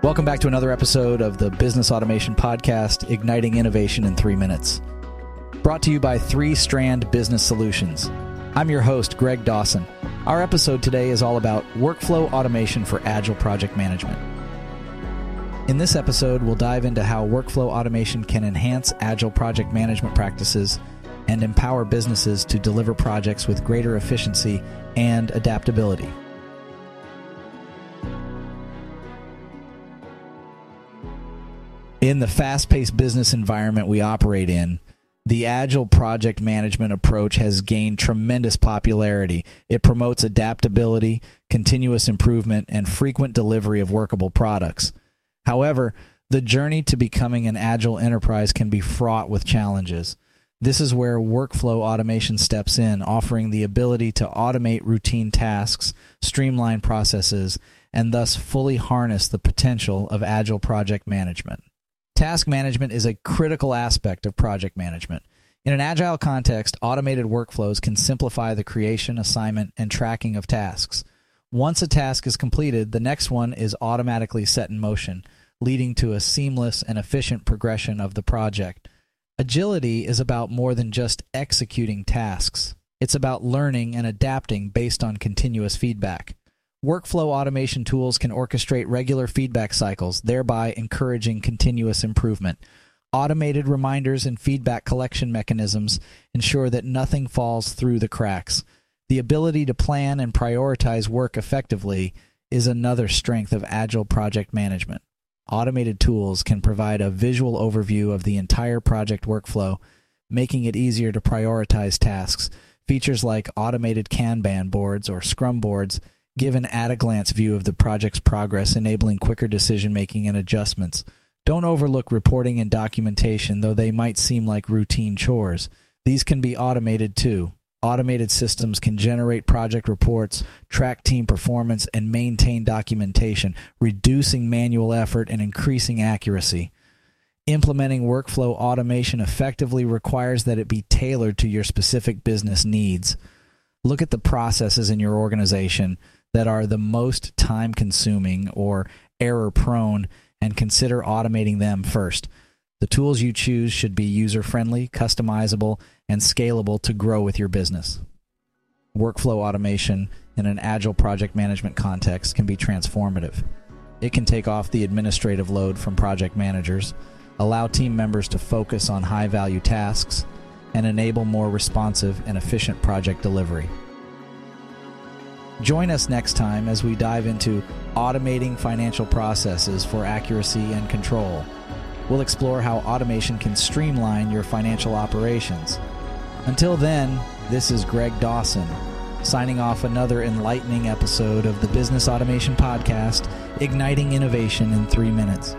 Welcome back to another episode of the Business Automation Podcast, Igniting Innovation in Three Minutes. Brought to you by Three Strand Business Solutions. I'm your host, Greg Dawson. Our episode today is all about workflow automation for agile project management. In this episode, we'll dive into how workflow automation can enhance agile project management practices and empower businesses to deliver projects with greater efficiency and adaptability. In the fast paced business environment we operate in, the agile project management approach has gained tremendous popularity. It promotes adaptability, continuous improvement, and frequent delivery of workable products. However, the journey to becoming an agile enterprise can be fraught with challenges. This is where workflow automation steps in, offering the ability to automate routine tasks, streamline processes, and thus fully harness the potential of agile project management. Task management is a critical aspect of project management. In an agile context, automated workflows can simplify the creation, assignment, and tracking of tasks. Once a task is completed, the next one is automatically set in motion, leading to a seamless and efficient progression of the project. Agility is about more than just executing tasks. It's about learning and adapting based on continuous feedback. Workflow automation tools can orchestrate regular feedback cycles, thereby encouraging continuous improvement. Automated reminders and feedback collection mechanisms ensure that nothing falls through the cracks. The ability to plan and prioritize work effectively is another strength of agile project management automated tools can provide a visual overview of the entire project workflow, making it easier to prioritize tasks. Features like automated Kanban boards or Scrum boards give an at a glance view of the project's progress, enabling quicker decision making and adjustments. Don't overlook reporting and documentation, though they might seem like routine chores. These can be automated too. Automated systems can generate project reports, track team performance, and maintain documentation, reducing manual effort and increasing accuracy. Implementing workflow automation effectively requires that it be tailored to your specific business needs. Look at the processes in your organization that are the most time consuming or error prone and consider automating them first. The tools you choose should be user friendly, customizable, and scalable to grow with your business. Workflow automation in an agile project management context can be transformative. It can take off the administrative load from project managers, allow team members to focus on high value tasks, and enable more responsive and efficient project delivery. Join us next time as we dive into automating financial processes for accuracy and control We'll explore how automation can streamline your financial operations. Until then, this is Greg Dawson, signing off another enlightening episode of the Business Automation Podcast, igniting innovation in three minutes.